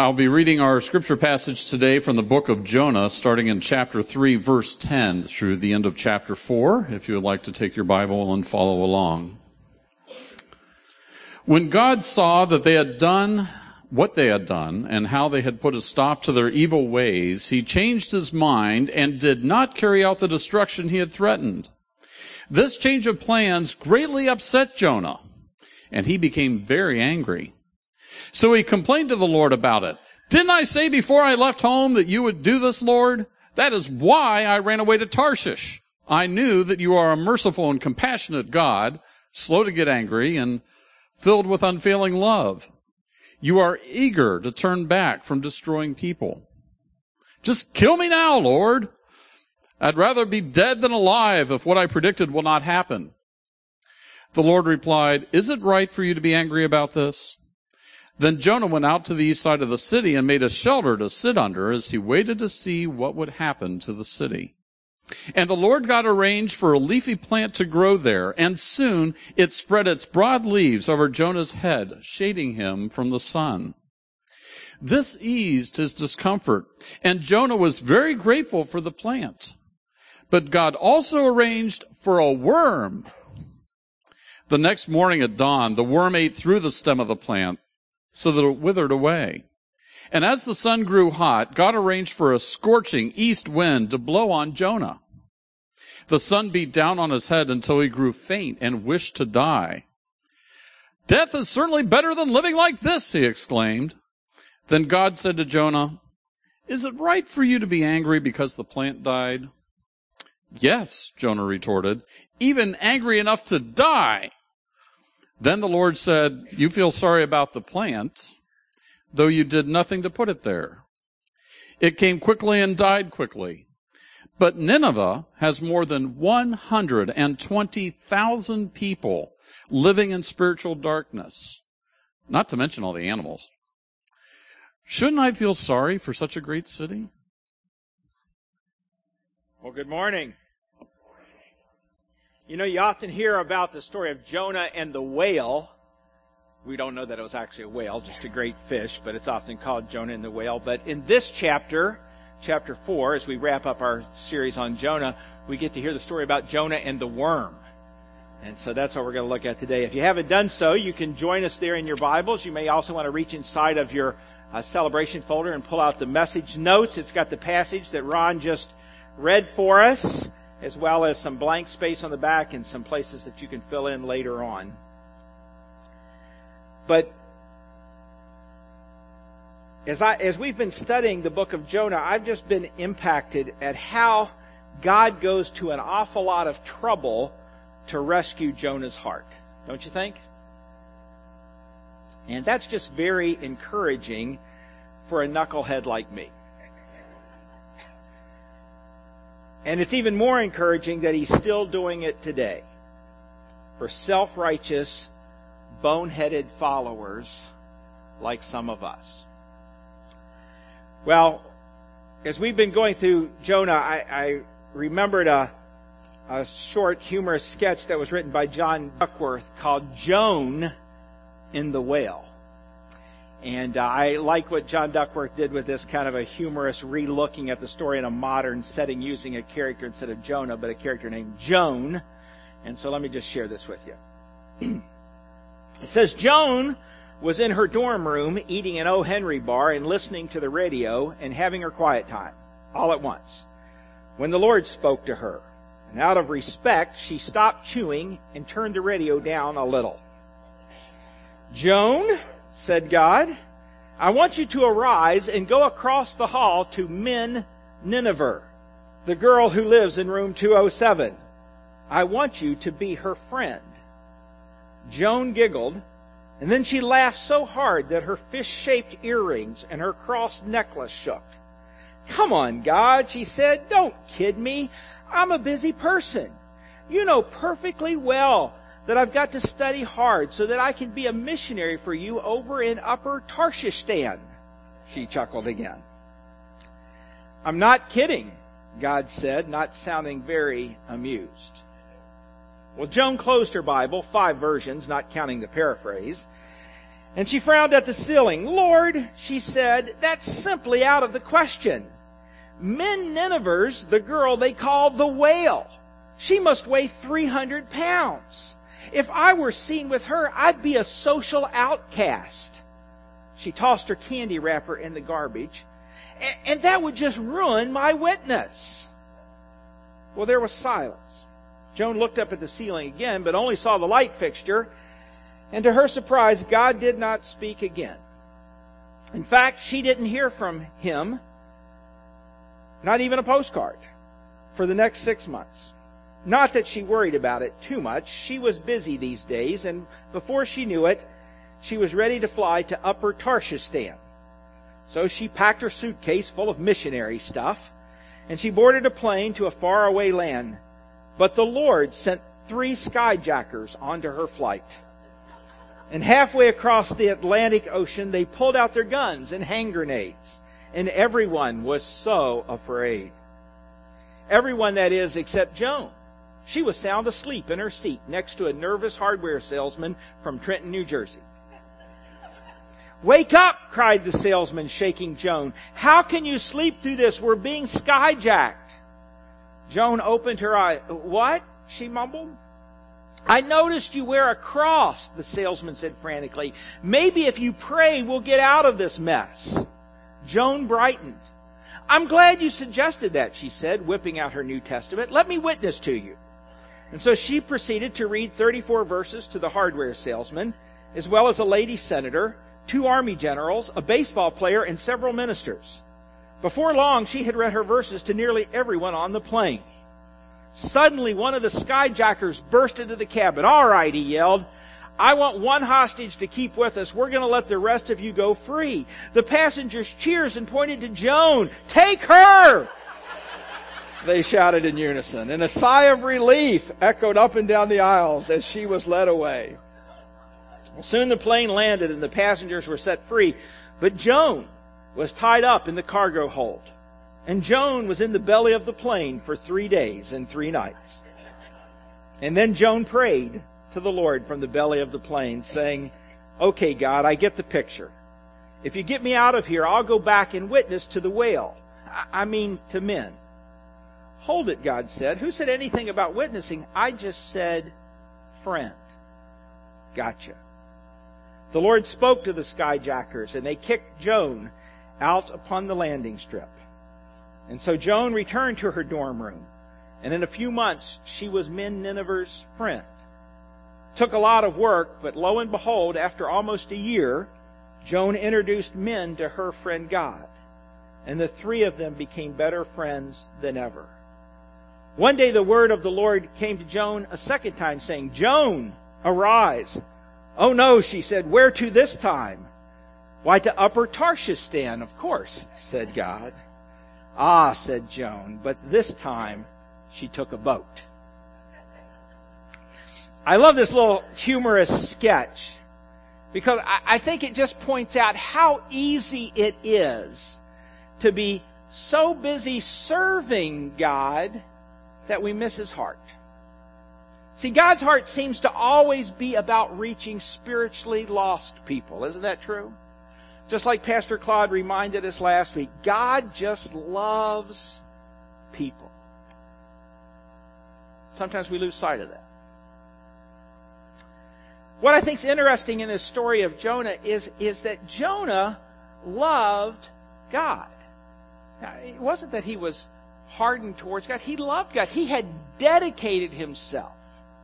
I'll be reading our scripture passage today from the book of Jonah, starting in chapter 3, verse 10 through the end of chapter 4, if you would like to take your Bible and follow along. When God saw that they had done what they had done and how they had put a stop to their evil ways, he changed his mind and did not carry out the destruction he had threatened. This change of plans greatly upset Jonah, and he became very angry. So he complained to the Lord about it. Didn't I say before I left home that you would do this, Lord? That is why I ran away to Tarshish. I knew that you are a merciful and compassionate God, slow to get angry and filled with unfailing love. You are eager to turn back from destroying people. Just kill me now, Lord. I'd rather be dead than alive if what I predicted will not happen. The Lord replied, Is it right for you to be angry about this? Then Jonah went out to the east side of the city and made a shelter to sit under as he waited to see what would happen to the city. And the Lord God arranged for a leafy plant to grow there, and soon it spread its broad leaves over Jonah's head, shading him from the sun. This eased his discomfort, and Jonah was very grateful for the plant. But God also arranged for a worm. The next morning at dawn, the worm ate through the stem of the plant so that it withered away. And as the sun grew hot, God arranged for a scorching east wind to blow on Jonah. The sun beat down on his head until he grew faint and wished to die. Death is certainly better than living like this, he exclaimed. Then God said to Jonah, Is it right for you to be angry because the plant died? Yes, Jonah retorted, even angry enough to die. Then the Lord said, You feel sorry about the plant, though you did nothing to put it there. It came quickly and died quickly. But Nineveh has more than 120,000 people living in spiritual darkness, not to mention all the animals. Shouldn't I feel sorry for such a great city? Well, good morning. You know, you often hear about the story of Jonah and the whale. We don't know that it was actually a whale, just a great fish, but it's often called Jonah and the whale. But in this chapter, chapter 4, as we wrap up our series on Jonah, we get to hear the story about Jonah and the worm. And so that's what we're going to look at today. If you haven't done so, you can join us there in your Bibles. You may also want to reach inside of your uh, celebration folder and pull out the message notes. It's got the passage that Ron just read for us as well as some blank space on the back and some places that you can fill in later on. But as I as we've been studying the book of Jonah, I've just been impacted at how God goes to an awful lot of trouble to rescue Jonah's heart. Don't you think? And that's just very encouraging for a knucklehead like me. And it's even more encouraging that he's still doing it today for self righteous, boneheaded followers like some of us. Well, as we've been going through Jonah, I, I remembered a, a short humorous sketch that was written by John Duckworth called Joan in the Whale. And uh, I like what John Duckworth did with this kind of a humorous relooking at the story in a modern setting using a character instead of Jonah, but a character named Joan. And so let me just share this with you. it says Joan was in her dorm room eating an O. Henry bar and listening to the radio and having her quiet time all at once when the Lord spoke to her. And out of respect, she stopped chewing and turned the radio down a little. Joan, said God, I want you to arise and go across the hall to Min Nineveh, the girl who lives in room 207. I want you to be her friend. Joan giggled, and then she laughed so hard that her fish-shaped earrings and her cross necklace shook. Come on, God, she said, don't kid me. I'm a busy person. You know perfectly well that I've got to study hard so that I can be a missionary for you over in Upper Tarshistan. She chuckled again. I'm not kidding, God said, not sounding very amused. Well, Joan closed her Bible, five versions, not counting the paraphrase, And she frowned at the ceiling. Lord, she said, that's simply out of the question. Men Nineveh's the girl they call the whale. She must weigh 300 pounds. If I were seen with her, I'd be a social outcast. She tossed her candy wrapper in the garbage, and that would just ruin my witness. Well, there was silence. Joan looked up at the ceiling again, but only saw the light fixture, and to her surprise, God did not speak again. In fact, she didn't hear from him, not even a postcard, for the next six months. Not that she worried about it too much. She was busy these days, and before she knew it, she was ready to fly to Upper Tarshistan. So she packed her suitcase full of missionary stuff, and she boarded a plane to a faraway land. But the Lord sent three skyjackers onto her flight. And halfway across the Atlantic Ocean, they pulled out their guns and hand grenades. And everyone was so afraid. Everyone, that is, except Joan. She was sound asleep in her seat next to a nervous hardware salesman from Trenton, New Jersey. Wake up, cried the salesman, shaking Joan. How can you sleep through this? We're being skyjacked. Joan opened her eyes. What? she mumbled. I noticed you wear a cross, the salesman said frantically. Maybe if you pray, we'll get out of this mess. Joan brightened. I'm glad you suggested that, she said, whipping out her New Testament. Let me witness to you. And so she proceeded to read 34 verses to the hardware salesman, as well as a lady senator, two army generals, a baseball player, and several ministers. Before long, she had read her verses to nearly everyone on the plane. Suddenly, one of the skyjackers burst into the cabin. All right, he yelled. I want one hostage to keep with us. We're going to let the rest of you go free. The passengers cheers and pointed to Joan. Take her! They shouted in unison, and a sigh of relief echoed up and down the aisles as she was led away. Well, soon the plane landed and the passengers were set free, but Joan was tied up in the cargo hold. And Joan was in the belly of the plane for three days and three nights. And then Joan prayed to the Lord from the belly of the plane, saying, Okay, God, I get the picture. If you get me out of here, I'll go back and witness to the whale. I mean, to men. Hold it, God said. Who said anything about witnessing? I just said, friend. Gotcha. The Lord spoke to the skyjackers, and they kicked Joan out upon the landing strip. And so Joan returned to her dorm room, and in a few months, she was Men Nineveh's friend. Took a lot of work, but lo and behold, after almost a year, Joan introduced men to her friend God, and the three of them became better friends than ever. One day the word of the Lord came to Joan a second time, saying, Joan, arise. Oh no, she said, where to this time? Why, to Upper Tarshistan, of course, said God. Ah, said Joan, but this time she took a boat. I love this little humorous sketch because I, think it just points out how easy it is to be so busy serving God that we miss his heart. See, God's heart seems to always be about reaching spiritually lost people. Isn't that true? Just like Pastor Claude reminded us last week, God just loves people. Sometimes we lose sight of that. What I think is interesting in this story of Jonah is, is that Jonah loved God. Now, it wasn't that he was hardened towards God. He loved God. He had dedicated himself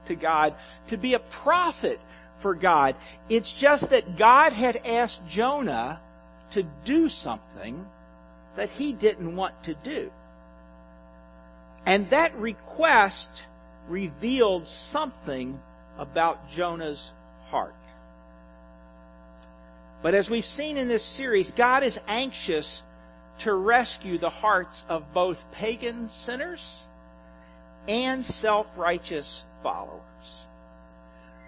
to God to be a prophet for God. It's just that God had asked Jonah to do something that he didn't want to do. And that request revealed something about Jonah's heart. But as we've seen in this series, God is anxious to rescue the hearts of both pagan sinners and self-righteous followers.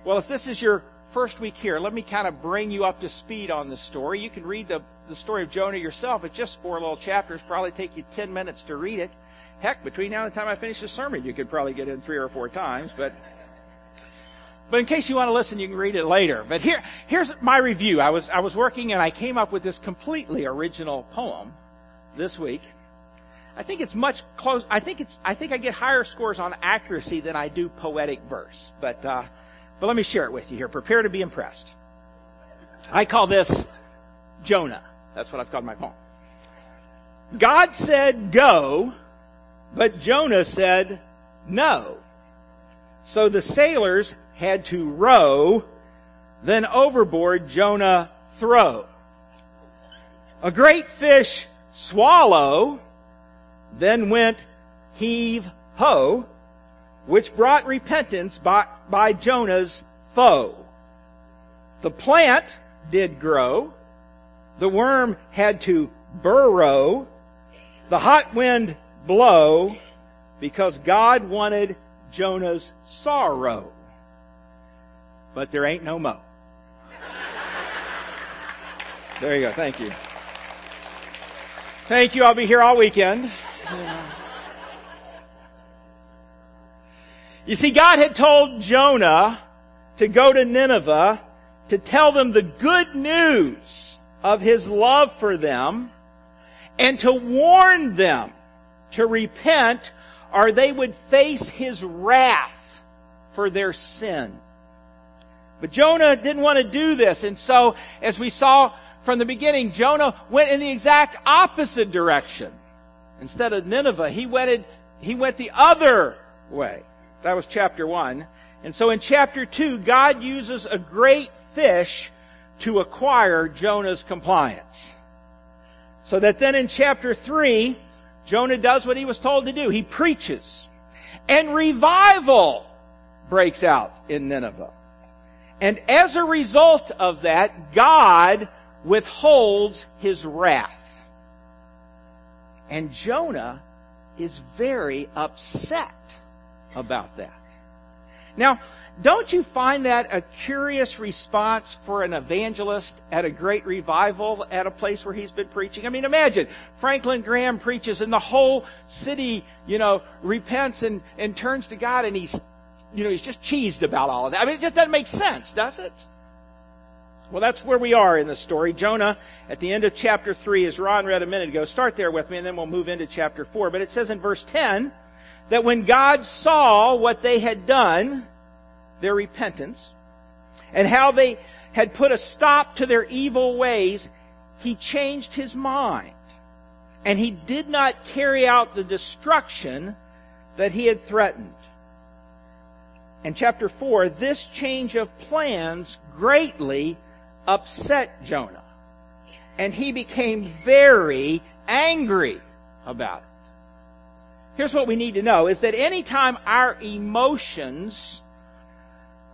Well, if this is your first week here, let me kind of bring you up to speed on the story. You can read the, the story of Jonah yourself. It's just four little chapters, probably take you 10 minutes to read it. Heck, between now and the time I finish the sermon, you could probably get in three or four times, but But in case you want to listen, you can read it later. But here, here's my review. I was, I was working and I came up with this completely original poem this week. I think it's much close. I think it's. I think I get higher scores on accuracy than I do poetic verse. But uh, but let me share it with you here. Prepare to be impressed. I call this Jonah. That's what I've called my poem. God said go, but Jonah said no. So the sailors had to row, then overboard Jonah throw. A great fish swallow, then went heave ho, which brought repentance by, by Jonah's foe. The plant did grow. The worm had to burrow. The hot wind blow because God wanted Jonah's sorrow. But there ain't no mo. There you go. Thank you. Thank you. I'll be here all weekend. You see, God had told Jonah to go to Nineveh to tell them the good news of his love for them and to warn them to repent or they would face his wrath for their sin. But Jonah didn't want to do this. And so, as we saw from the beginning, Jonah went in the exact opposite direction. Instead of Nineveh, he went, he went the other way. That was chapter one. And so in chapter two, God uses a great fish to acquire Jonah's compliance. So that then in chapter three, Jonah does what he was told to do. He preaches. And revival breaks out in Nineveh. And as a result of that, God withholds his wrath. And Jonah is very upset about that. Now, don't you find that a curious response for an evangelist at a great revival at a place where he's been preaching? I mean, imagine Franklin Graham preaches and the whole city, you know, repents and, and turns to God and he's, you know, he's just cheesed about all of that. I mean, it just doesn't make sense, does it? Well, that's where we are in the story. Jonah, at the end of chapter 3, as Ron read a minute ago, start there with me and then we'll move into chapter 4. But it says in verse 10 that when God saw what they had done, their repentance and how they had put a stop to their evil ways, he changed his mind. And he did not carry out the destruction that he had threatened. And chapter 4, this change of plans greatly upset Jonah. And he became very angry about it. Here's what we need to know is that anytime our emotions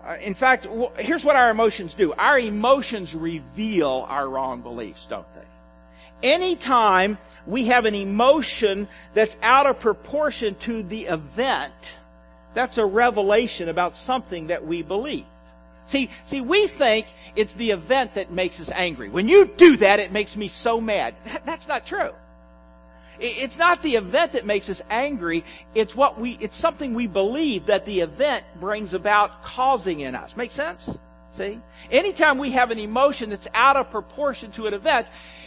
uh, in fact, here's what our emotions do. Our emotions reveal our wrong beliefs, don't they? Anytime we have an emotion that's out of proportion to the event, that's a revelation about something that we believe. See, see, we think it's the event that makes us angry. When you do that, it makes me so mad. That's not true. It's not the event that makes us angry. It's what we, it's something we believe that the event brings about causing in us. Make sense? See? Anytime we have an emotion that's out of proportion to an event,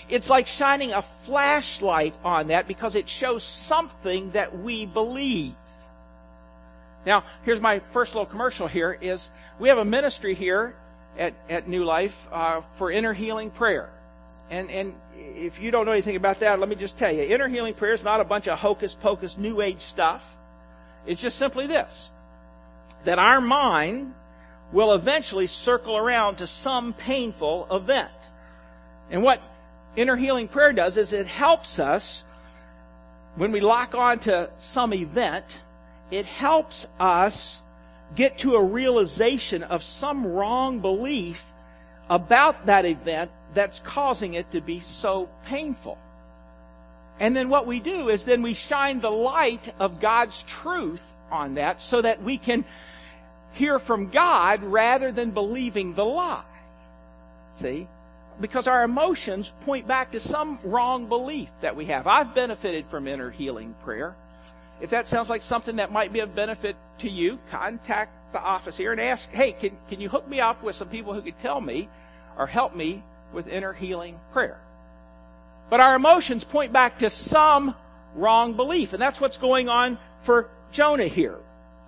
it's like shining a flashlight on that because it shows something that we believe. Now, here's my first little commercial here is we have a ministry here at, at New Life uh, for inner healing prayer. And, and if you don't know anything about that, let me just tell you. Inner healing prayer is not a bunch of hocus pocus new age stuff. It's just simply this. That our mind will eventually circle around to some painful event. And what inner healing prayer does is it helps us when we lock on to some event, it helps us get to a realization of some wrong belief about that event that's causing it to be so painful. And then what we do is then we shine the light of God's truth on that so that we can hear from God rather than believing the lie. See? Because our emotions point back to some wrong belief that we have. I've benefited from inner healing prayer. If that sounds like something that might be of benefit to you, contact the office here and ask, hey, can, can you hook me up with some people who could tell me or help me with inner healing prayer? But our emotions point back to some wrong belief. And that's what's going on for Jonah here.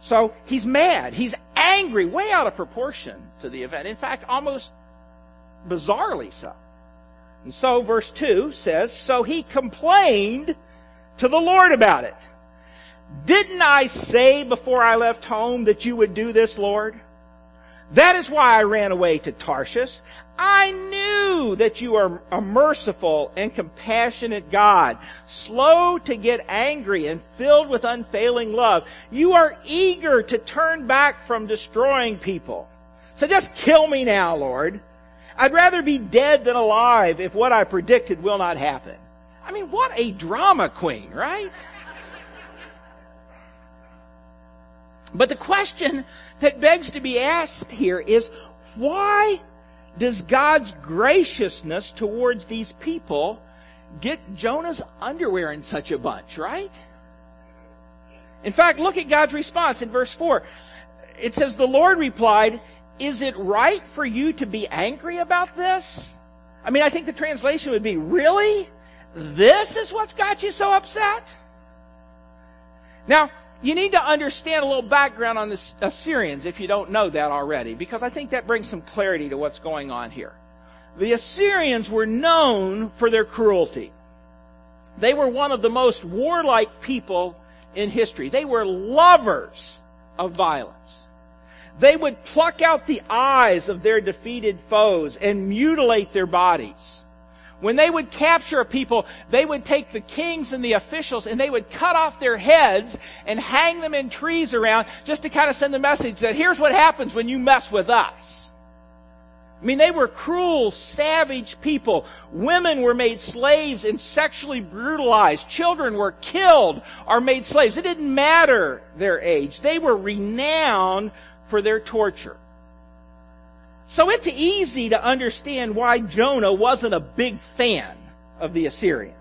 So he's mad. He's angry, way out of proportion to the event. In fact, almost bizarrely so. And so verse 2 says, So he complained to the Lord about it. Didn't I say before I left home that you would do this, Lord? That is why I ran away to Tarshish. I knew that you are a merciful and compassionate God, slow to get angry and filled with unfailing love. You are eager to turn back from destroying people. So just kill me now, Lord. I'd rather be dead than alive if what I predicted will not happen. I mean, what a drama queen, right? But the question that begs to be asked here is why does God's graciousness towards these people get Jonah's underwear in such a bunch, right? In fact, look at God's response in verse 4. It says, The Lord replied, Is it right for you to be angry about this? I mean, I think the translation would be, Really? This is what's got you so upset? Now, you need to understand a little background on the Assyrians if you don't know that already, because I think that brings some clarity to what's going on here. The Assyrians were known for their cruelty. They were one of the most warlike people in history. They were lovers of violence. They would pluck out the eyes of their defeated foes and mutilate their bodies. When they would capture a people, they would take the kings and the officials and they would cut off their heads and hang them in trees around just to kind of send the message that here's what happens when you mess with us. I mean, they were cruel, savage people. Women were made slaves and sexually brutalized. Children were killed or made slaves. It didn't matter their age. They were renowned for their torture. So it's easy to understand why Jonah wasn't a big fan of the Assyrians.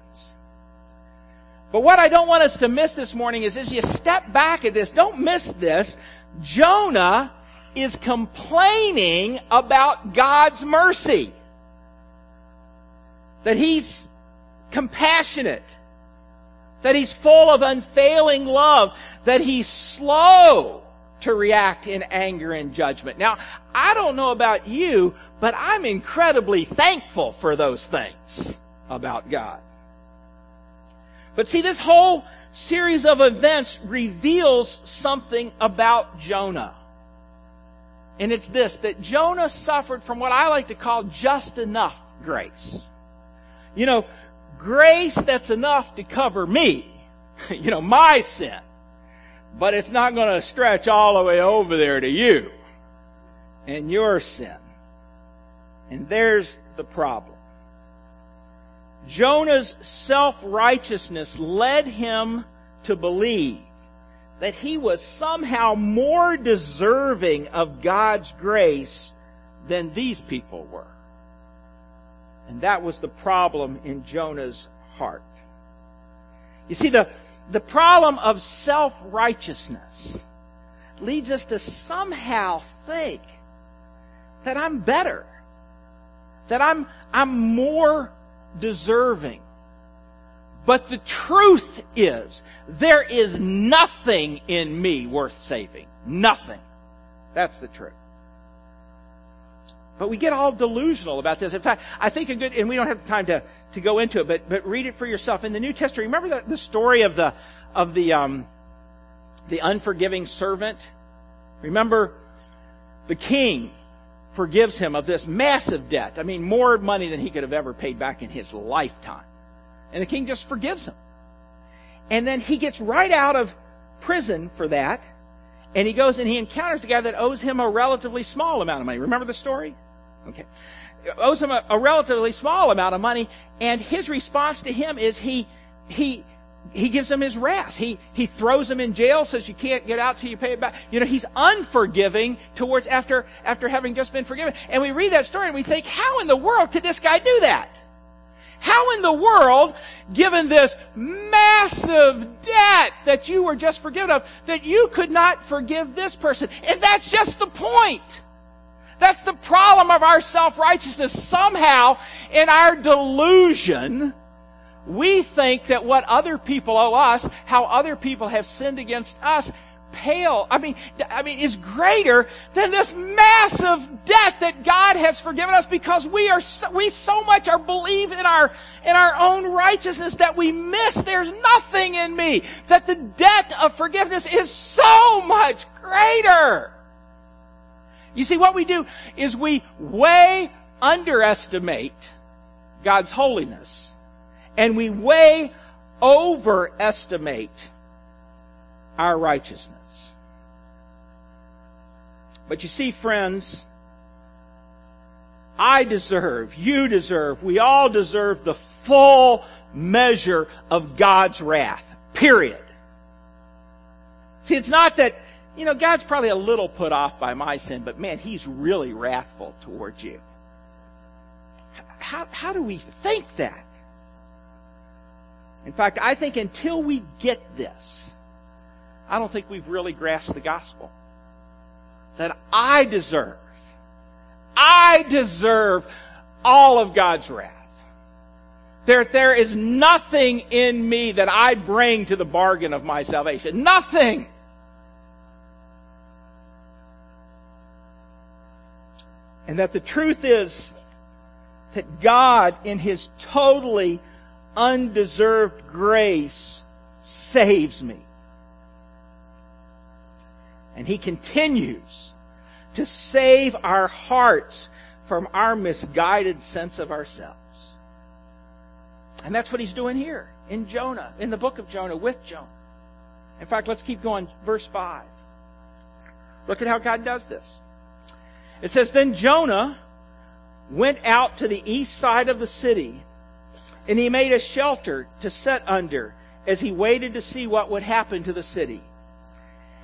But what I don't want us to miss this morning is as you step back at this, don't miss this. Jonah is complaining about God's mercy. That he's compassionate. That he's full of unfailing love. That he's slow to react in anger and judgment. Now, I don't know about you, but I'm incredibly thankful for those things about God. But see, this whole series of events reveals something about Jonah. And it's this, that Jonah suffered from what I like to call just enough grace. You know, grace that's enough to cover me. you know, my sin but it's not going to stretch all the way over there to you and your sin. And there's the problem. Jonah's self-righteousness led him to believe that he was somehow more deserving of God's grace than these people were. And that was the problem in Jonah's heart. You see, the, the problem of self-righteousness leads us to somehow think that I'm better, that I'm, I'm more deserving. But the truth is, there is nothing in me worth saving. Nothing. That's the truth. But we get all delusional about this. In fact, I think a good, and we don't have the time to, to go into it, but, but read it for yourself. In the New Testament, remember the, the story of the, of the, um, the unforgiving servant? Remember the king forgives him of this massive debt. I mean, more money than he could have ever paid back in his lifetime. And the king just forgives him. And then he gets right out of prison for that. And he goes and he encounters the guy that owes him a relatively small amount of money. Remember the story? Okay. Owes him a, a relatively small amount of money, and his response to him is he, he, he gives him his wrath. He, he throws him in jail, says you can't get out till you pay it back. You know, he's unforgiving towards after, after having just been forgiven. And we read that story and we think, how in the world could this guy do that? How in the world, given this massive massive debt that you were just forgiven of that you could not forgive this person. And that's just the point. That's the problem of our self-righteousness. Somehow, in our delusion, we think that what other people owe us, how other people have sinned against us, pale, I mean, I mean, is greater than this massive debt that God has forgiven us because we are, so, we so much are believe in our, in our own righteousness that we miss there's nothing in me. That the debt of forgiveness is so much greater. You see, what we do is we way underestimate God's holiness and we way overestimate our righteousness. But you see, friends, I deserve, you deserve, we all deserve the full measure of God's wrath. Period. See, it's not that, you know, God's probably a little put off by my sin, but man, He's really wrathful towards you. How, how do we think that? In fact, I think until we get this, I don't think we've really grasped the gospel that I deserve. I deserve all of God's wrath. There, there is nothing in me that I bring to the bargain of my salvation. Nothing. And that the truth is that God, in His totally undeserved grace, saves me. And He continues to save our hearts from our misguided sense of ourselves. And that's what he's doing here in Jonah, in the book of Jonah, with Jonah. In fact, let's keep going. Verse 5. Look at how God does this. It says, Then Jonah went out to the east side of the city, and he made a shelter to set under as he waited to see what would happen to the city.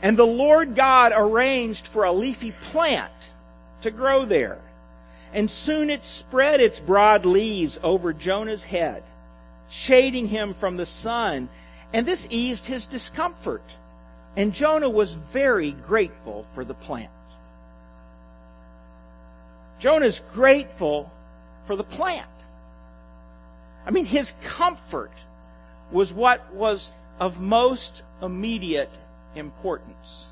And the Lord God arranged for a leafy plant to grow there. And soon it spread its broad leaves over Jonah's head, shading him from the sun. And this eased his discomfort. And Jonah was very grateful for the plant. Jonah's grateful for the plant. I mean, his comfort was what was of most immediate importance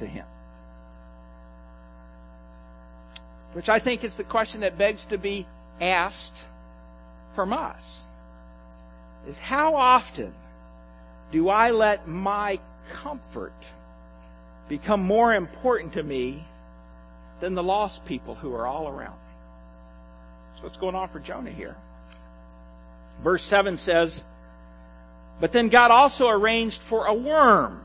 to him. Which I think is the question that begs to be asked from us. Is how often do I let my comfort become more important to me than the lost people who are all around me? That's what's going on for Jonah here. Verse 7 says, But then God also arranged for a worm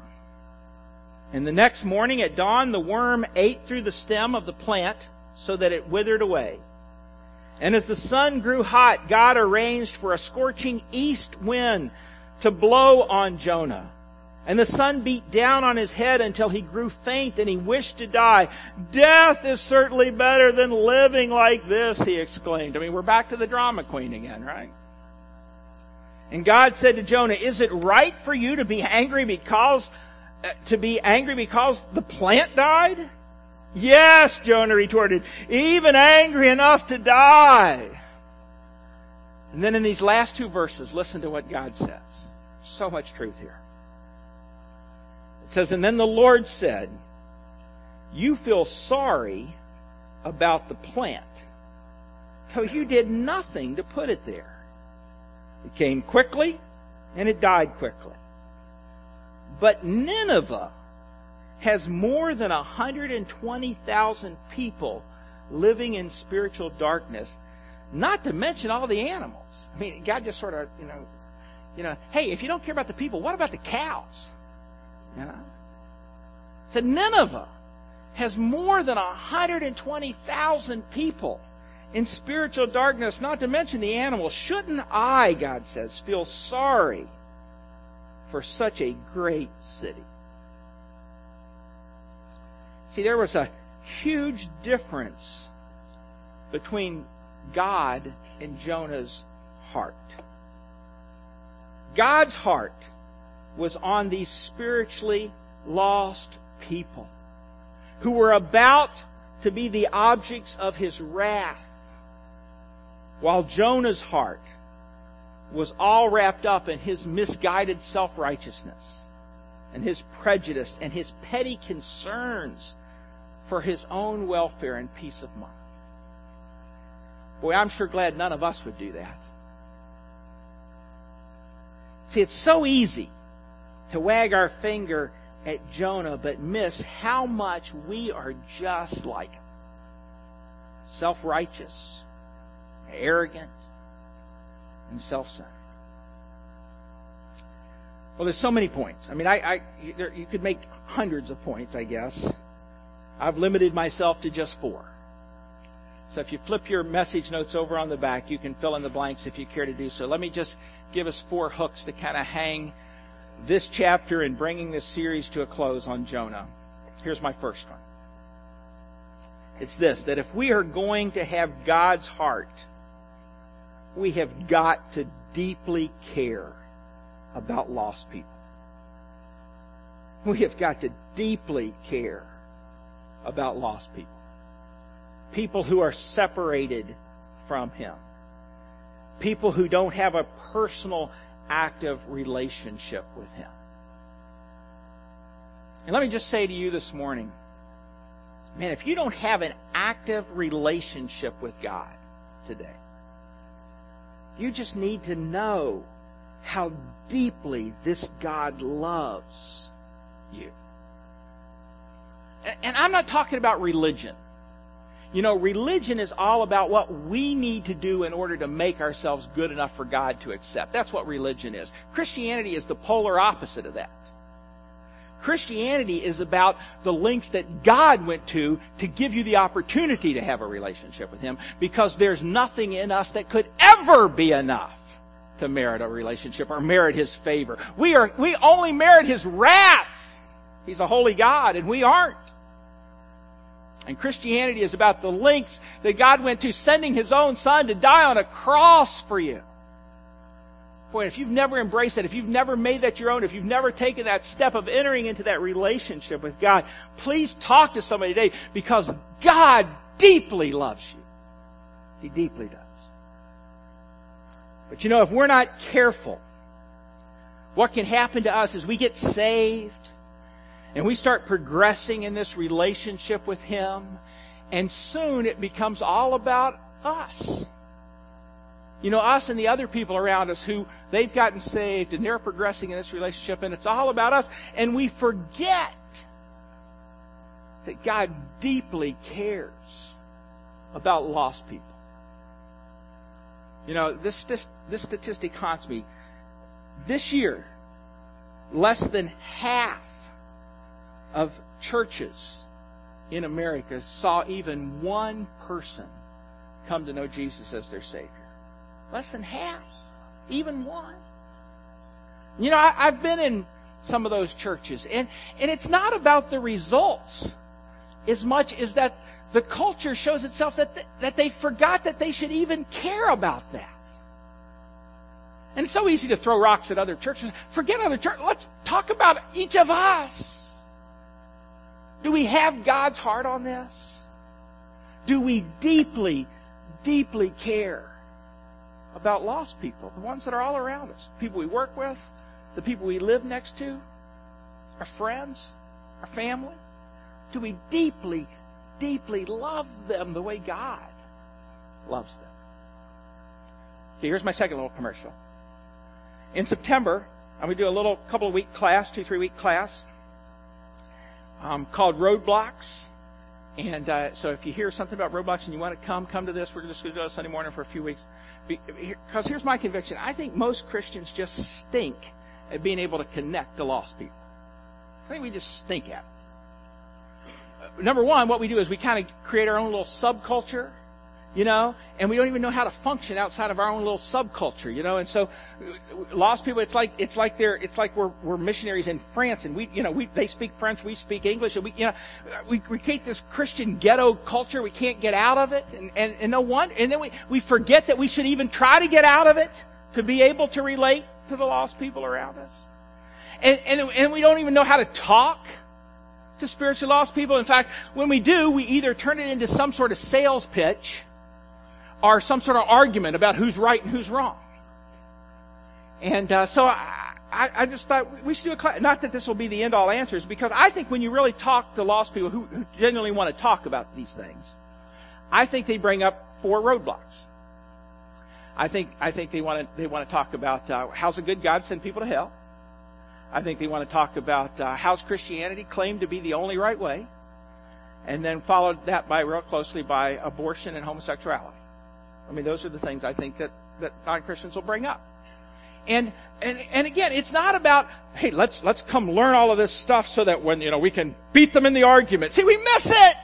and the next morning at dawn, the worm ate through the stem of the plant so that it withered away. And as the sun grew hot, God arranged for a scorching east wind to blow on Jonah. And the sun beat down on his head until he grew faint and he wished to die. Death is certainly better than living like this, he exclaimed. I mean, we're back to the drama queen again, right? And God said to Jonah, Is it right for you to be angry because uh, to be angry because the plant died? Yes, Jonah retorted, even angry enough to die. And then in these last two verses, listen to what God says. So much truth here. It says, And then the Lord said, You feel sorry about the plant, though you did nothing to put it there. It came quickly, and it died quickly. But Nineveh has more than 120,000 people living in spiritual darkness, not to mention all the animals. I mean, God just sort of, you know, you know, hey, if you don't care about the people, what about the cows? You know? So Nineveh has more than 120,000 people in spiritual darkness, not to mention the animals. Shouldn't I, God says, feel sorry for such a great city. See, there was a huge difference between God and Jonah's heart. God's heart was on these spiritually lost people who were about to be the objects of his wrath, while Jonah's heart was all wrapped up in his misguided self righteousness and his prejudice and his petty concerns for his own welfare and peace of mind. Boy, I'm sure glad none of us would do that. See, it's so easy to wag our finger at Jonah, but miss how much we are just like him. Self righteous, arrogant, and self centered. Well, there's so many points. I mean, I, I there, you could make hundreds of points, I guess. I've limited myself to just four. So if you flip your message notes over on the back, you can fill in the blanks if you care to do so. Let me just give us four hooks to kind of hang this chapter and bringing this series to a close on Jonah. Here's my first one. It's this that if we are going to have God's heart, we have got to deeply care about lost people. We have got to deeply care about lost people. People who are separated from Him. People who don't have a personal, active relationship with Him. And let me just say to you this morning, man, if you don't have an active relationship with God today, you just need to know how deeply this God loves you. And I'm not talking about religion. You know, religion is all about what we need to do in order to make ourselves good enough for God to accept. That's what religion is. Christianity is the polar opposite of that. Christianity is about the links that God went to to give you the opportunity to have a relationship with Him because there's nothing in us that could ever be enough to merit a relationship or merit His favor. We are, we only merit His wrath. He's a holy God and we aren't. And Christianity is about the lengths that God went to sending His own Son to die on a cross for you. Boy, if you've never embraced that, if you've never made that your own, if you've never taken that step of entering into that relationship with God, please talk to somebody today because God deeply loves you. He deeply does. But you know, if we're not careful, what can happen to us is we get saved and we start progressing in this relationship with Him, and soon it becomes all about us. You know, us and the other people around us who they've gotten saved and they're progressing in this relationship, and it's all about us, and we forget that God deeply cares about lost people. You know, this, this, this statistic haunts me. This year, less than half of churches in America saw even one person come to know Jesus as their Savior. Less than half. Even one. You know, I, have been in some of those churches, and, and it's not about the results as much as that the culture shows itself that, th- that they forgot that they should even care about that. And it's so easy to throw rocks at other churches. Forget other churches. Let's talk about each of us. Do we have God's heart on this? Do we deeply, deeply care about lost people, the ones that are all around us, the people we work with, the people we live next to, our friends, our family? Do we deeply, deeply love them the way God loves them? Okay, here's my second little commercial. In September, I'm going to do a little couple of week class, two, three week class um, called Roadblocks. And uh, so if you hear something about roadblocks and you want to come, come to this. We're just going to do it Sunday morning for a few weeks. Because here's my conviction. I think most Christians just stink at being able to connect to lost people. I think we just stink at it. Number one, what we do is we kind of create our own little subculture you know, and we don't even know how to function outside of our own little subculture, you know. And so, lost people, it's like it's like they're it's like we're we're missionaries in France, and we you know we they speak French, we speak English, and we you know we, create this Christian ghetto culture. We can't get out of it, and and, and no one, and then we we forget that we should even try to get out of it to be able to relate to the lost people around us. And, and, and we don't even know how to talk to spiritually lost people. In fact, when we do, we either turn it into some sort of sales pitch or some sort of argument about who's right and who's wrong. And uh, so I, I, just thought we should do a class. Not that this will be the end all answers, because I think when you really talk to lost people who, who genuinely want to talk about these things, I think they bring up four roadblocks. I think I think they want to they want to talk about uh, how's a good God send people to hell. I think they want to talk about uh, how's Christianity claimed to be the only right way, and then followed that by real closely by abortion and homosexuality. I mean, those are the things I think that that non Christians will bring up. And, and, and again, it's not about, hey, let's, let's come learn all of this stuff so that when, you know, we can beat them in the argument. See, we miss it!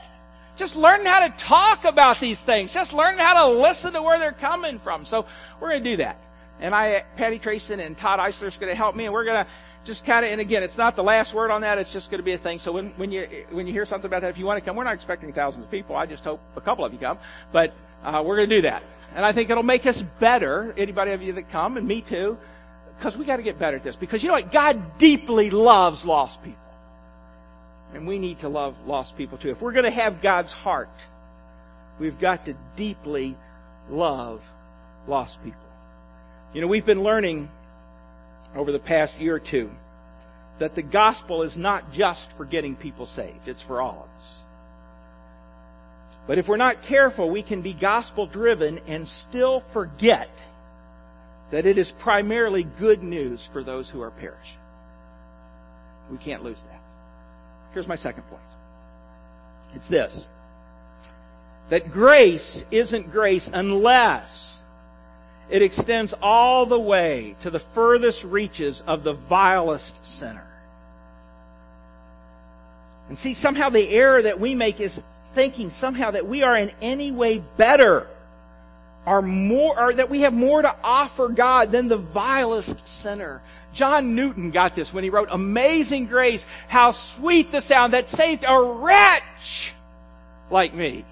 Just learn how to talk about these things. Just learn how to listen to where they're coming from. So we're going to do that. And I, Patty Trayson and Todd Eisler is going to help me, and we're going to just kind of, and again, it's not the last word on that. It's just going to be a thing. So when, when you when you hear something about that, if you want to come, we're not expecting thousands of people. I just hope a couple of you come, but uh, we're going to do that. And I think it'll make us better. Anybody of you that come, and me too, because we got to get better at this. Because you know what? God deeply loves lost people. And we need to love lost people too. If we're going to have God's heart, we've got to deeply love lost people. You know, we've been learning over the past year or two that the gospel is not just for getting people saved, it's for all of us. But if we're not careful, we can be gospel driven and still forget that it is primarily good news for those who are perishing. We can't lose that. Here's my second point. It's this. That grace isn't grace unless it extends all the way to the furthest reaches of the vilest sinner. And see, somehow the error that we make is thinking somehow that we are in any way better are more, or that we have more to offer God than the vilest sinner. John Newton got this when he wrote Amazing Grace, how sweet the sound that saved a wretch like me.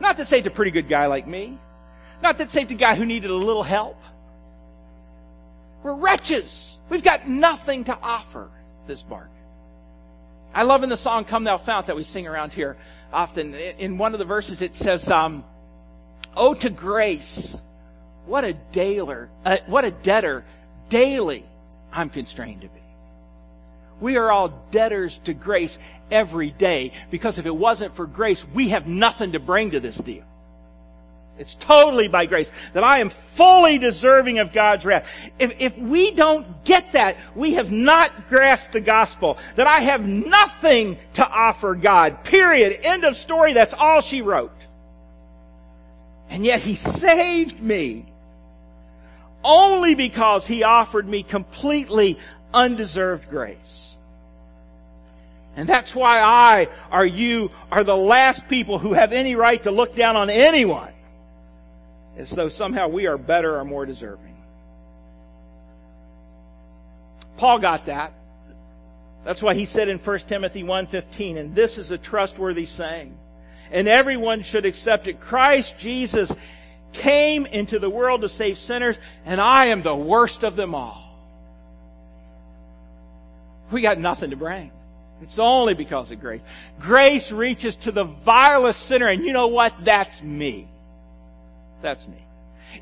Not that saved a pretty good guy like me. Not that saved a guy who needed a little help. We're wretches. We've got nothing to offer this bargain. I love in the song Come Thou Fount that we sing around here often. In one of the verses it says, um, Oh, to grace. What a dailer, uh, what a debtor daily I'm constrained to be. We are all debtors to grace every day because if it wasn't for grace, we have nothing to bring to this deal. It's totally by grace that I am fully deserving of God's wrath. If, if we don't get that, we have not grasped the gospel. That I have nothing to offer God. Period. End of story. That's all she wrote. And yet he saved me only because he offered me completely undeserved grace. And that's why I or you are the last people who have any right to look down on anyone as though somehow we are better or more deserving. Paul got that. That's why he said in 1 Timothy 1:15, and this is a trustworthy saying and everyone should accept it. Christ Jesus came into the world to save sinners, and I am the worst of them all. We got nothing to bring. It's only because of grace. Grace reaches to the vilest sinner, and you know what? That's me. That's me.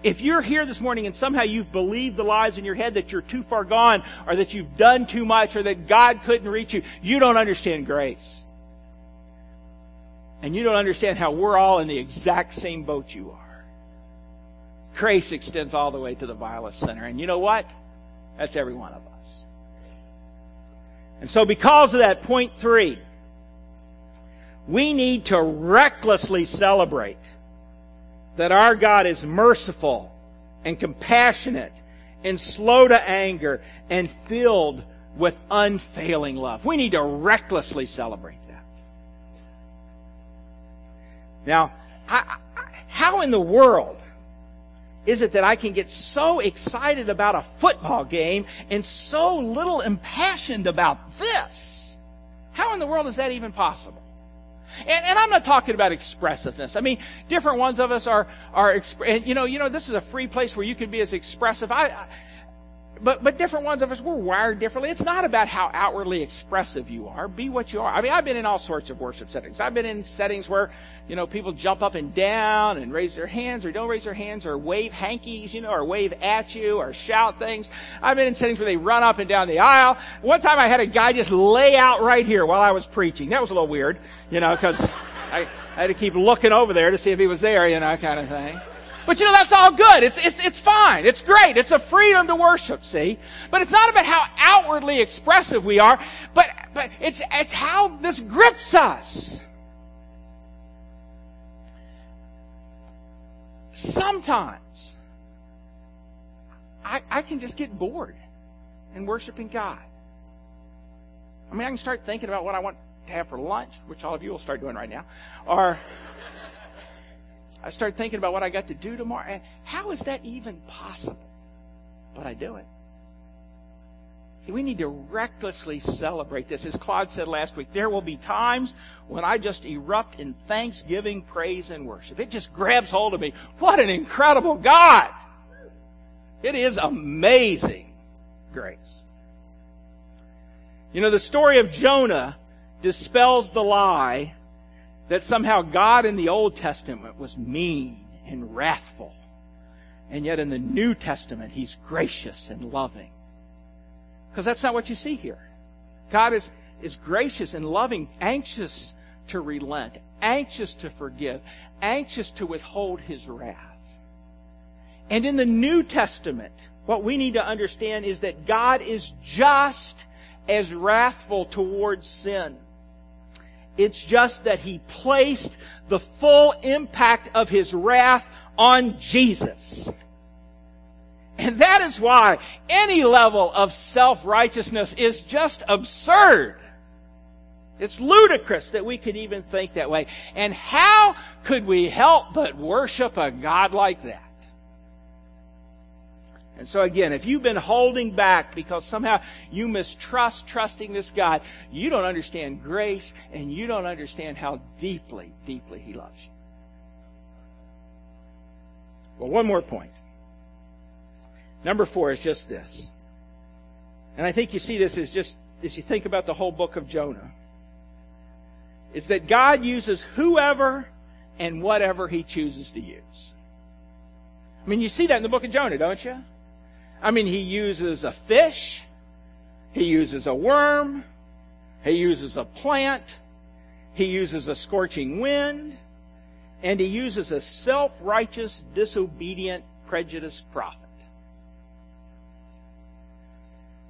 If you're here this morning and somehow you've believed the lies in your head that you're too far gone, or that you've done too much, or that God couldn't reach you, you don't understand grace and you don't understand how we're all in the exact same boat you are. Grace extends all the way to the vilest sinner. And you know what? That's every one of us. And so because of that, point three, we need to recklessly celebrate that our God is merciful and compassionate and slow to anger and filled with unfailing love. We need to recklessly celebrate that. now, I, how in the world is it that I can get so excited about a football game and so little impassioned about this? How in the world is that even possible? And, and, I'm not talking about expressiveness. I mean, different ones of us are are. And you know, you know, this is a free place where you can be as expressive. I, I but but different ones of us we're wired differently. It's not about how outwardly expressive you are. Be what you are. I mean, I've been in all sorts of worship settings. I've been in settings where you know people jump up and down and raise their hands, or don't raise their hands, or wave hankies, you know, or wave at you, or shout things. I've been in settings where they run up and down the aisle. One time I had a guy just lay out right here while I was preaching. That was a little weird, you know, because I, I had to keep looking over there to see if he was there, you know, kind of thing. But you know, that's all good. It's, it's, it's fine. It's great. It's a freedom to worship, see? But it's not about how outwardly expressive we are, but, but it's, it's how this grips us. Sometimes, I, I can just get bored in worshiping God. I mean, I can start thinking about what I want to have for lunch, which all of you will start doing right now, or I start thinking about what I got to do tomorrow. And how is that even possible? But I do it. See, we need to recklessly celebrate this. As Claude said last week, there will be times when I just erupt in thanksgiving, praise, and worship. It just grabs hold of me. What an incredible God! It is amazing grace. You know, the story of Jonah dispels the lie that somehow God in the Old Testament was mean and wrathful. And yet in the New Testament, He's gracious and loving. Because that's not what you see here. God is, is gracious and loving, anxious to relent, anxious to forgive, anxious to withhold His wrath. And in the New Testament, what we need to understand is that God is just as wrathful towards sin it's just that he placed the full impact of his wrath on Jesus. And that is why any level of self-righteousness is just absurd. It's ludicrous that we could even think that way. And how could we help but worship a God like that? And so again, if you've been holding back because somehow you mistrust trusting this God, you don't understand grace and you don't understand how deeply, deeply He loves you. Well, one more point. Number four is just this. And I think you see this as just, as you think about the whole book of Jonah. Is that God uses whoever and whatever He chooses to use. I mean, you see that in the book of Jonah, don't you? I mean, he uses a fish, he uses a worm, he uses a plant, he uses a scorching wind, and he uses a self-righteous, disobedient, prejudiced prophet.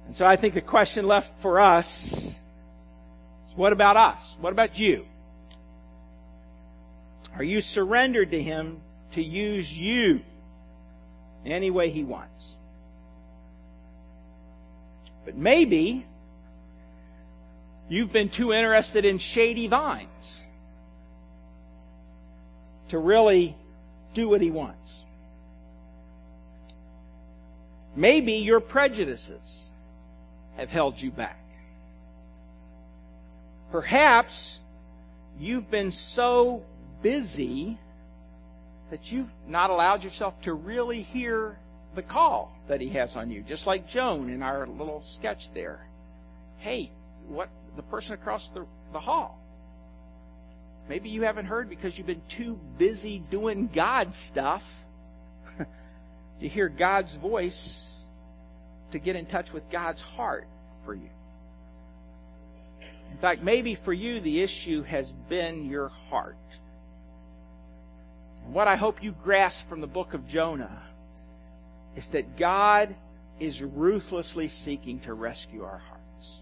And so I think the question left for us is what about us? What about you? Are you surrendered to him to use you any way he wants? But maybe you've been too interested in shady vines to really do what he wants. Maybe your prejudices have held you back. Perhaps you've been so busy that you've not allowed yourself to really hear the call that he has on you, just like Joan in our little sketch there. Hey, what the person across the, the hall. Maybe you haven't heard because you've been too busy doing God stuff to hear God's voice to get in touch with God's heart for you. In fact, maybe for you the issue has been your heart. what I hope you grasp from the book of Jonah is that God is ruthlessly seeking to rescue our hearts.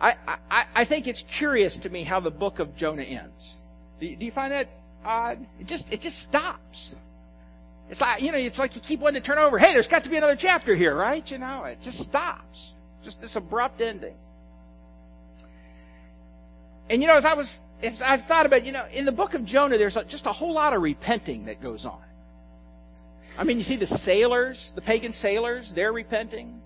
I, I, I think it's curious to me how the book of Jonah ends. Do you, do you find that odd? It just, it just stops. It's like, you know, it's like you keep wanting to turn over. Hey, there's got to be another chapter here, right? You know, it just stops. Just this abrupt ending. And you know, as I was if I've thought about, you know, in the book of Jonah, there's just a whole lot of repenting that goes on. I mean, you see the sailors, the pagan sailors, they're repenting.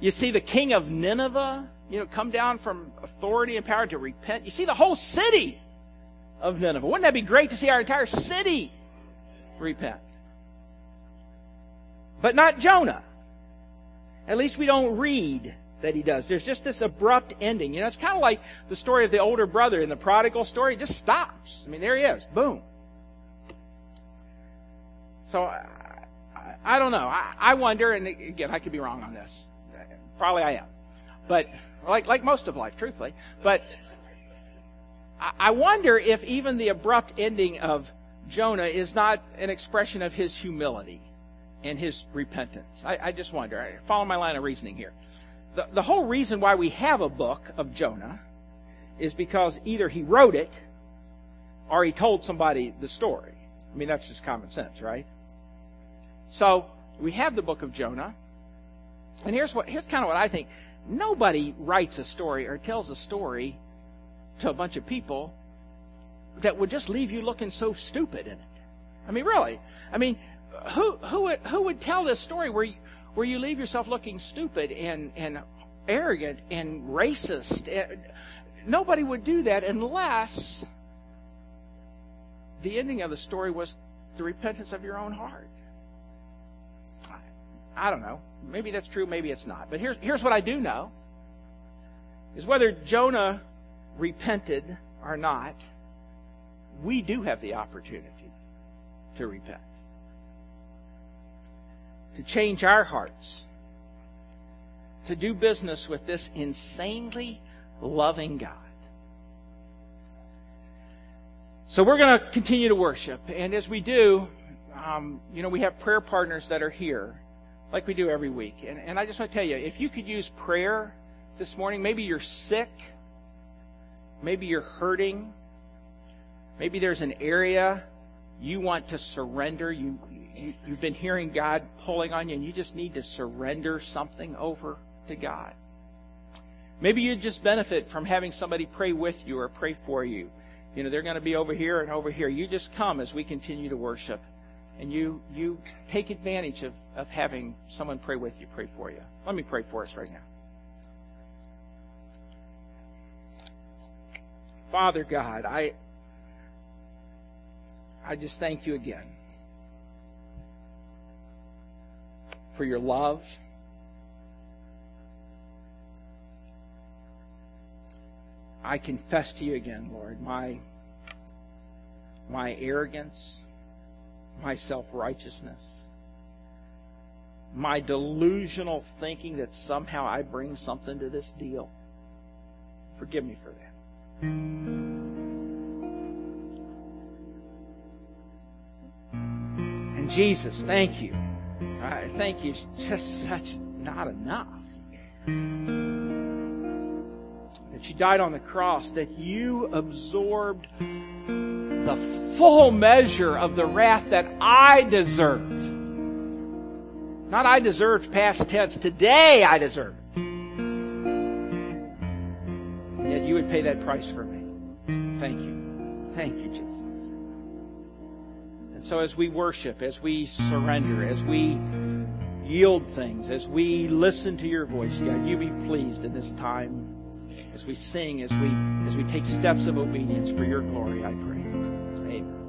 You see the king of Nineveh, you know, come down from authority and power to repent. You see the whole city of Nineveh. Wouldn't that be great to see our entire city repent? But not Jonah. At least we don't read that he does. There's just this abrupt ending. You know, it's kind of like the story of the older brother in the prodigal story. It just stops. I mean, there he is. Boom. So, I, I don't know. I, I wonder, and again, I could be wrong on this. Probably I am. But, like, like most of life, truthfully. But, I, I wonder if even the abrupt ending of Jonah is not an expression of his humility and his repentance. I, I just wonder. I Follow my line of reasoning here the, the whole reason why we have a book of Jonah is because either he wrote it or he told somebody the story. I mean, that's just common sense, right? So we have the book of Jonah. And here's what here's kind of what I think. Nobody writes a story or tells a story to a bunch of people that would just leave you looking so stupid in it. I mean, really. I mean, who who would who would tell this story where you, where you leave yourself looking stupid and, and arrogant and racist. Eh, nobody would do that unless the ending of the story was the repentance of your own heart. I don't know. Maybe that's true, maybe it's not. But here's, here's what I do know is whether Jonah repented or not, we do have the opportunity to repent to change our hearts, to do business with this insanely loving God. So we're going to continue to worship. And as we do, um, you know, we have prayer partners that are here, like we do every week. And, and I just want to tell you, if you could use prayer this morning, maybe you're sick, maybe you're hurting, maybe there's an area you want to surrender. You, you, you've been hearing God pulling on you, and you just need to surrender something over to God. Maybe you just benefit from having somebody pray with you or pray for you. You know, they're going to be over here and over here. You just come as we continue to worship. And you, you take advantage of, of having someone pray with you, pray for you. Let me pray for us right now. Father God, I, I just thank you again for your love. I confess to you again, Lord, my, my arrogance, my self righteousness, my delusional thinking that somehow I bring something to this deal. Forgive me for that. And Jesus, thank you I thank you. Just such not enough. That you died on the cross, that you absorbed the full measure of the wrath that I deserve. Not I deserved past tense. Today I deserve. And yet you would pay that price for me. Thank you. Thank you, Jesus. And so as we worship, as we surrender, as we yield things, as we listen to your voice, God, you be pleased in this time as we sing, as we as we take steps of obedience for your glory, I pray. Amen.